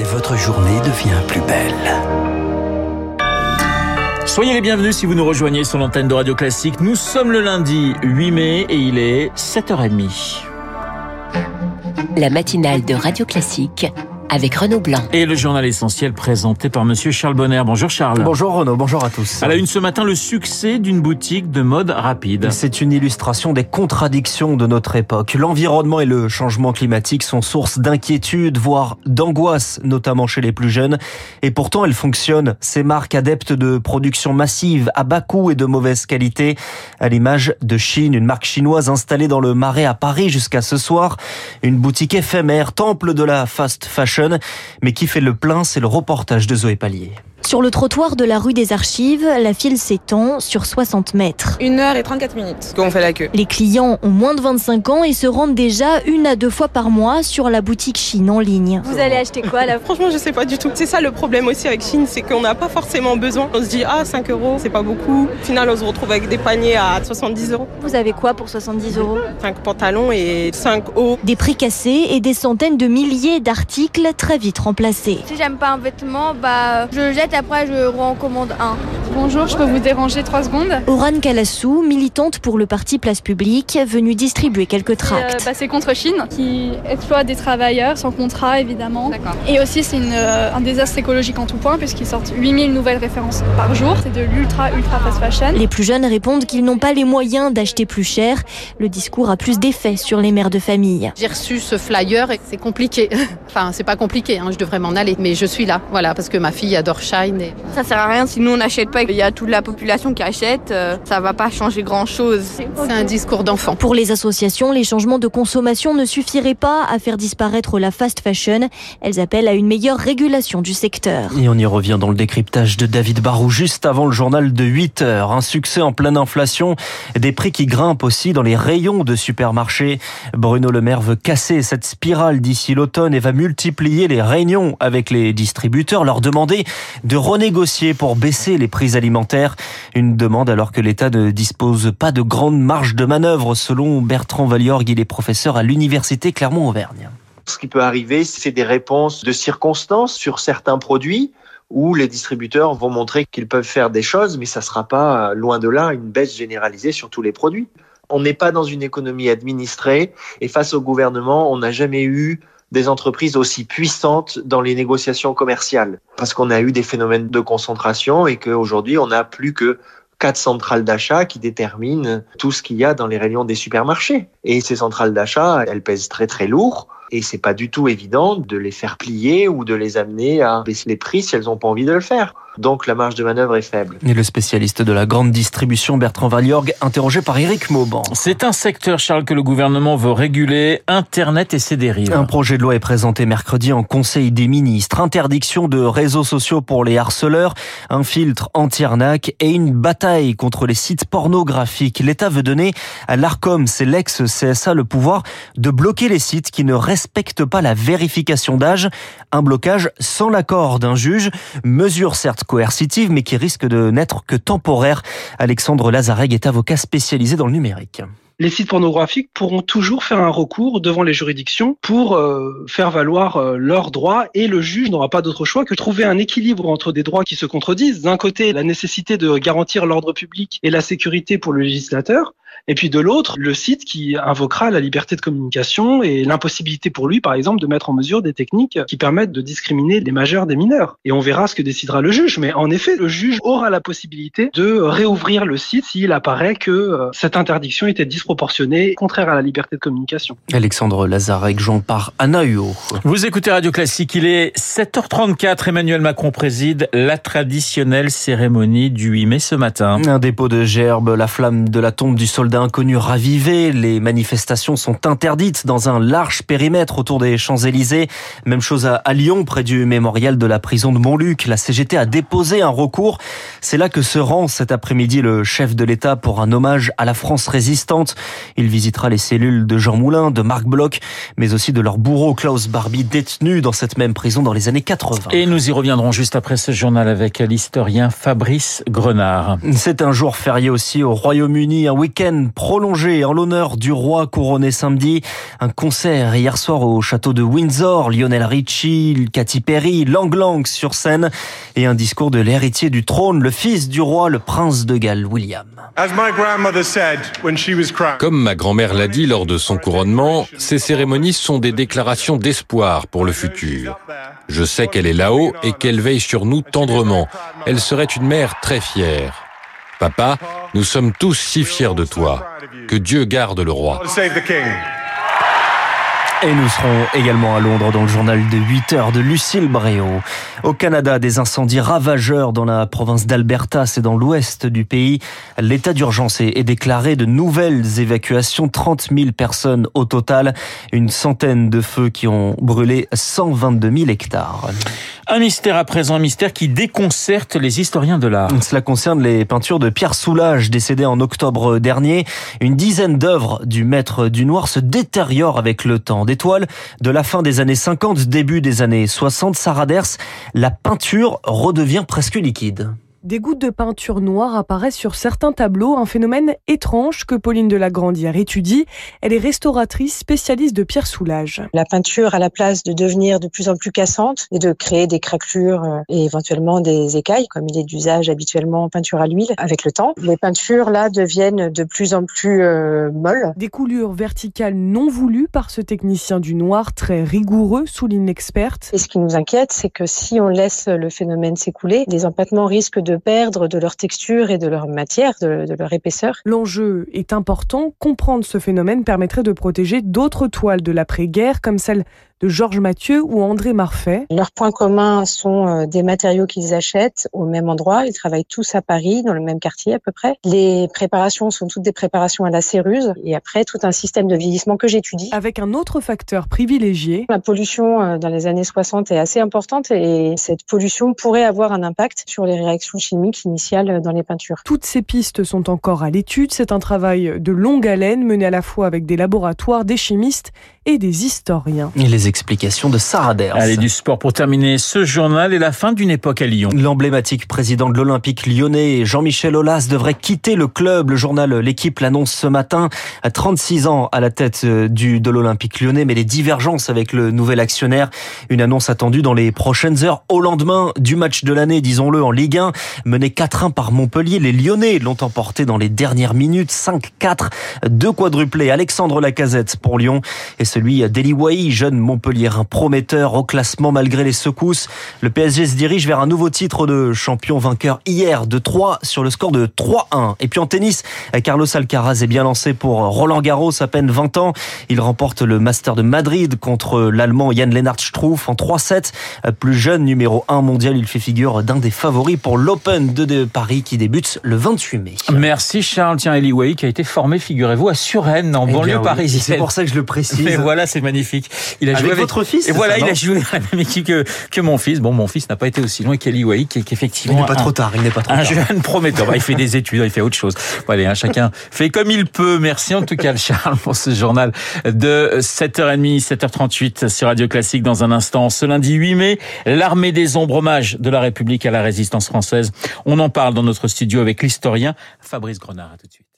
et votre journée devient plus belle. Soyez les bienvenus si vous nous rejoignez sur l'antenne de Radio Classique. Nous sommes le lundi 8 mai et il est 7h30. La matinale de Radio Classique avec Renaud Blanc. Et le journal essentiel présenté par Monsieur Charles Bonner. Bonjour Charles. Bonjour Renaud, bonjour à tous. À la une ce matin, le succès d'une boutique de mode rapide. C'est une illustration des contradictions de notre époque. L'environnement et le changement climatique sont source d'inquiétude, voire d'angoisse, notamment chez les plus jeunes. Et pourtant, elles fonctionnent. Ces marques adeptes de production massive, à bas coût et de mauvaise qualité, à l'image de Chine, une marque chinoise installée dans le Marais à Paris jusqu'à ce soir. Une boutique éphémère, temple de la fast fashion mais qui fait le plein, c'est le reportage de Zoé Pallier. Sur le trottoir de la rue des Archives, la file s'étend sur 60 mètres. 1 heure et 34 minutes qu'on fait la queue. Les clients ont moins de 25 ans et se rendent déjà une à deux fois par mois sur la boutique Chine en ligne. Vous allez acheter quoi là? Franchement, je sais pas du tout. C'est ça le problème aussi avec Chine, c'est qu'on n'a pas forcément besoin. On se dit, ah, 5 euros, c'est pas beaucoup. Au final, on se retrouve avec des paniers à 70 euros. Vous avez quoi pour 70 euros? 5 pantalons et 5 hauts. Des prix cassés et des centaines de milliers d'articles très vite remplacés. Si j'aime pas un vêtement, bah, je jette après je recommande un. Bonjour, je peux vous déranger 3 secondes Oran Kalassou, militante pour le parti Place Publique, venue distribuer quelques tracts. Euh, bah, c'est contre Chine, qui exploite des travailleurs sans contrat évidemment. Et aussi c'est euh, un désastre écologique en tout point puisqu'ils sortent 8000 nouvelles références par jour. C'est de l'ultra ultra fast fashion. Les plus jeunes répondent qu'ils n'ont pas les moyens d'acheter plus cher. Le discours a plus d'effet sur les mères de famille. J'ai reçu ce flyer et c'est compliqué. enfin, c'est pas compliqué, hein, je devrais m'en aller. Mais je suis là, voilà, parce que ma fille adore Shine. Et... Ça sert à rien si nous on n'achète pas, il y a toute la population qui achète, euh, ça va pas changer grand chose. C'est un discours d'enfant. Pour les associations, les changements de consommation ne suffiraient pas à faire disparaître la fast fashion. Elles appellent à une meilleure régulation du secteur. Et on y revient dans le décryptage de David Barou juste avant le journal de 8 heures. Un succès en pleine inflation, des prix qui grimpent aussi dans les rayons de supermarchés. Bruno Le Maire veut casser cette spirale d'ici l'automne et va multiplier les réunions avec les distributeurs, leur demander de renégocier pour baisser les prix alimentaires. Une demande alors que l'État ne dispose pas de grandes marges de manœuvre, selon Bertrand Valiorgue, il est professeur à l'Université Clermont-Auvergne. Ce qui peut arriver, c'est des réponses de circonstances sur certains produits où les distributeurs vont montrer qu'ils peuvent faire des choses, mais ça ne sera pas, loin de là, une baisse généralisée sur tous les produits. On n'est pas dans une économie administrée et face au gouvernement, on n'a jamais eu des entreprises aussi puissantes dans les négociations commerciales. Parce qu'on a eu des phénomènes de concentration et qu'aujourd'hui, on n'a plus que quatre centrales d'achat qui déterminent tout ce qu'il y a dans les rayons des supermarchés. Et ces centrales d'achat, elles pèsent très très lourd. Et c'est pas du tout évident de les faire plier ou de les amener à baisser les prix si elles n'ont pas envie de le faire. Donc la marge de manœuvre est faible. Et le spécialiste de la grande distribution, Bertrand Valiorgue, interrogé par Éric Mauban. C'est un secteur, Charles, que le gouvernement veut réguler, Internet et ses dérives. Un projet de loi est présenté mercredi en Conseil des ministres. Interdiction de réseaux sociaux pour les harceleurs, un filtre anti-arnaque et une bataille contre les sites pornographiques. L'État veut donner à l'ARCOM, c'est l'ex-CSA, le pouvoir de bloquer les sites qui ne respectent pas la vérification d'âge. Un blocage sans l'accord d'un juge. Mesure certes coercitive, mais qui risque de n'être que temporaire. Alexandre Lazareg est avocat spécialisé dans le numérique les sites pornographiques pourront toujours faire un recours devant les juridictions pour euh, faire valoir euh, leurs droits et le juge n'aura pas d'autre choix que trouver un équilibre entre des droits qui se contredisent. D'un côté, la nécessité de garantir l'ordre public et la sécurité pour le législateur, et puis de l'autre, le site qui invoquera la liberté de communication et l'impossibilité pour lui, par exemple, de mettre en mesure des techniques qui permettent de discriminer les majeurs des mineurs. Et on verra ce que décidera le juge. Mais en effet, le juge aura la possibilité de réouvrir le site s'il apparaît que euh, cette interdiction était disproportionnée, contraire à la liberté de communication. Alexandre Lazarek, Jean par Anna Vous écoutez Radio Classique, il est 7h34. Emmanuel Macron préside la traditionnelle cérémonie du 8 mai ce matin. Un dépôt de gerbes, la flamme de la tombe du soldat d'inconnus ravivés. Les manifestations sont interdites dans un large périmètre autour des Champs-Élysées. Même chose à, Lyon, près du mémorial de la prison de Montluc. La CGT a déposé un recours. C'est là que se rend cet après-midi le chef de l'État pour un hommage à la France résistante. Il visitera les cellules de Jean Moulin, de Marc Bloch, mais aussi de leur bourreau Klaus Barbie, détenu dans cette même prison dans les années 80. Et nous y reviendrons juste après ce journal avec l'historien Fabrice Grenard. C'est un jour férié aussi au Royaume-Uni, un week-end week-end prolongé en l'honneur du roi couronné samedi. Un concert hier soir au château de Windsor, Lionel Richie, Katy Perry, Lang Lang sur scène et un discours de l'héritier du trône, le fils du roi, le prince de Galles, William. Comme ma grand-mère l'a dit lors de son couronnement, ces cérémonies sont des déclarations d'espoir pour le futur. Je sais qu'elle est là-haut et qu'elle veille sur nous tendrement. Elle serait une mère très fière. Papa, nous sommes tous si fiers de toi. Que Dieu garde le roi. Et nous serons également à Londres dans le journal de 8 heures de Lucille Bréau. Au Canada, des incendies ravageurs dans la province d'Alberta, c'est dans l'ouest du pays. L'état d'urgence est déclaré de nouvelles évacuations, 30 000 personnes au total, une centaine de feux qui ont brûlé 122 000 hectares. Un mystère à présent, un mystère qui déconcerte les historiens de l'art. Cela concerne les peintures de Pierre Soulages, décédé en octobre dernier. Une dizaine d'œuvres du maître du noir se détériorent avec le temps. De la fin des années 50, début des années 60, Saraders, la peinture redevient presque liquide. Des gouttes de peinture noire apparaissent sur certains tableaux, un phénomène étrange que Pauline de la Grandière étudie. Elle est restauratrice spécialiste de pierre soulage. La peinture a la place de devenir de plus en plus cassante et de créer des craquelures euh, et éventuellement des écailles, comme il est d'usage habituellement en peinture à l'huile avec le temps. Les peintures là deviennent de plus en plus euh, molles. Des coulures verticales non voulues par ce technicien du noir très rigoureux, souligne l'experte. Et ce qui nous inquiète, c'est que si on laisse le phénomène s'écouler, les empattements risquent de de perdre de leur texture et de leur matière, de, de leur épaisseur. L'enjeu est important. Comprendre ce phénomène permettrait de protéger d'autres toiles de l'après-guerre, comme celle de Georges Mathieu ou André Marfait. Leurs points communs sont euh, des matériaux qu'ils achètent au même endroit. Ils travaillent tous à Paris, dans le même quartier à peu près. Les préparations sont toutes des préparations à la céruse et après tout un système de vieillissement que j'étudie. Avec un autre facteur privilégié. La pollution euh, dans les années 60 est assez importante et cette pollution pourrait avoir un impact sur les réactions chimiques initiales dans les peintures. Toutes ces pistes sont encore à l'étude. C'est un travail de longue haleine mené à la fois avec des laboratoires, des chimistes et des historiens. Et les explications de Sarah Ders. Allez, du sport pour terminer ce journal et la fin d'une époque à Lyon. L'emblématique président de l'Olympique lyonnais, Jean-Michel Aulas, devrait quitter le club. Le journal L'équipe l'annonce ce matin. À 36 ans à la tête euh, du, de l'Olympique lyonnais, mais les divergences avec le nouvel actionnaire. Une annonce attendue dans les prochaines heures au lendemain du match de l'année, disons-le, en Ligue 1. Mené 4-1 par Montpellier, les Lyonnais l'ont emporté dans les dernières minutes. 5-4, deux quadruplés. Alexandre Lacazette pour Lyon et celui d'Eli Wahi, jeune Montpellier, un prometteur au classement malgré les secousses. Le PSG se dirige vers un nouveau titre de champion vainqueur hier de 3 sur le score de 3-1. Et puis en tennis, Carlos Alcaraz est bien lancé pour Roland Garros, à peine 20 ans. Il remporte le Master de Madrid contre l'Allemand Jan Lennart Struff en 3-7. Plus jeune, numéro 1 mondial, il fait figure d'un des favoris pour l'Open de Paris qui débute le 28 mai. Merci Charles. Tiens, Eli Way qui a été formé, figurez-vous, à Suresnes, en Eh banlieue oui, parisienne. C'est pour ça que je le précise. Mais voilà, c'est magnifique. Il a Avec joué avec votre fils, Et voilà, ça, il a joué dans la même équipe que, que mon fils. Bon, mon fils n'a pas été aussi loin qu'Eli Wahi, qui est effectivement Il n'est pas trop tard, il n'est pas trop un tard. jeune prometteur. Bah, il fait des études, il fait autre chose. Bon, allez, hein, chacun fait comme il peut. Merci en tout cas, Charles, pour ce journal de 7h30, 7h38 sur Radio Classique. Dans un instant, ce lundi 8 mai, l'armée des ombres, hommage de la République à la résistance française. On en parle dans notre studio avec l'historien Fabrice Grenard. À tout de suite.